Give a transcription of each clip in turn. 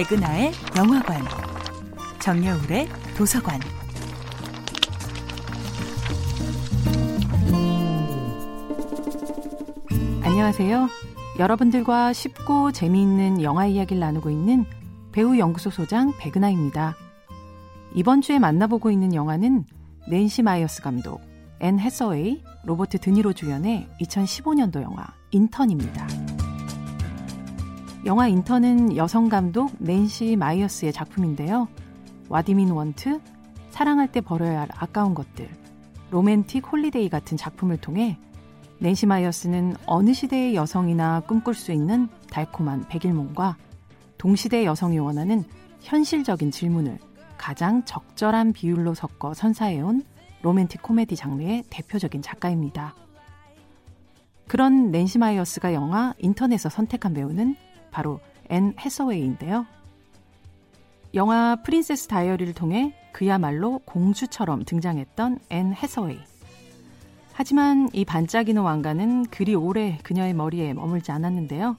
백은하의 영화관, 정여울의 도서관. 안녕하세요. 여러분들과 쉽고 재미있는 영화 이야기를 나누고 있는 배우 연구소 소장 백은하입니다. 이번 주에 만나보고 있는 영화는 낸시 마이어스 감독, 앤 해서웨이, 로버트 드니로 주연의 2015년도 영화 인턴입니다. 영화 인턴은 여성 감독 낸시 마이어스의 작품인데요. What Women Want, 사랑할 때 버려야 할 아까운 것들, 로맨틱 홀리데이 같은 작품을 통해 낸시 마이어스는 어느 시대의 여성이나 꿈꿀 수 있는 달콤한 백일몽과 동시대 여성이 원하는 현실적인 질문을 가장 적절한 비율로 섞어 선사해온 로맨틱 코미디 장르의 대표적인 작가입니다. 그런 낸시 마이어스가 영화 인턴에서 선택한 배우는 바로 앤 해서웨이인데요. 영화 프린세스 다이어리를 통해 그야말로 공주처럼 등장했던 앤 해서웨이. 하지만 이 반짝이는 왕가는 그리 오래 그녀의 머리에 머물지 않았는데요.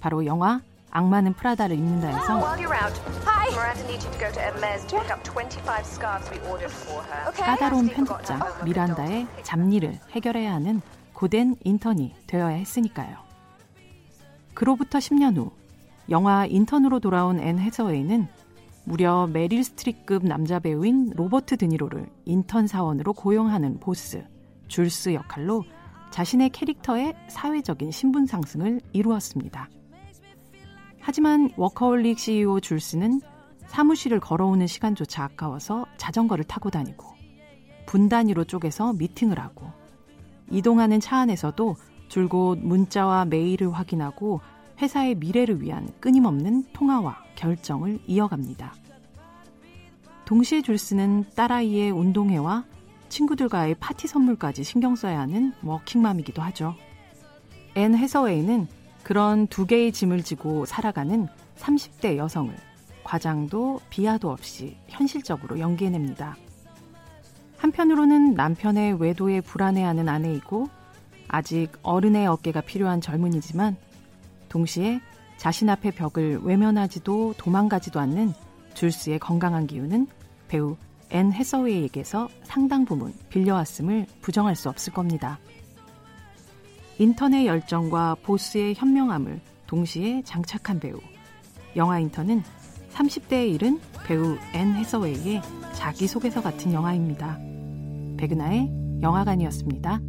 바로 영화 악마는 프라다를 입는다에서 까다로운 편집자 미란다의 잡일을 해결해야 하는 고된 인턴이 되어야 했으니까요. 그로부터 10년 후 영화 인턴으로 돌아온 앤 해서웨이는 무려 메릴 스트립급 남자 배우인 로버트 드니로를 인턴 사원으로 고용하는 보스 줄스 역할로 자신의 캐릭터의 사회적인 신분 상승을 이루었습니다. 하지만 워커홀릭 CEO 줄스는 사무실을 걸어오는 시간조차 아까워서 자전거를 타고 다니고 분 단위로 쪼개서 미팅을 하고 이동하는 차 안에서도 줄곧 문자와 메일을 확인하고 회사의 미래를 위한 끊임없는 통화와 결정을 이어갑니다. 동시에 줄스는 딸아이의 운동회와 친구들과의 파티 선물까지 신경 써야 하는 워킹맘이기도 하죠. 앤 해서웨이는 그런 두 개의 짐을 지고 살아가는 30대 여성을 과장도 비하도 없이 현실적으로 연기해냅니다. 한편으로는 남편의 외도에 불안해하는 아내이고 아직 어른의 어깨가 필요한 젊은이지만 동시에 자신 앞의 벽을 외면하지도 도망가지도 않는 줄스의 건강한 기운은 배우 앤 해서웨이에게서 상당 부분 빌려왔음을 부정할 수 없을 겁니다. 인턴의 열정과 보스의 현명함을 동시에 장착한 배우. 영화 인턴은 30대에 이른 배우 앤 해서웨이의 자기소개서 같은 영화입니다. 백은하의 영화관이었습니다.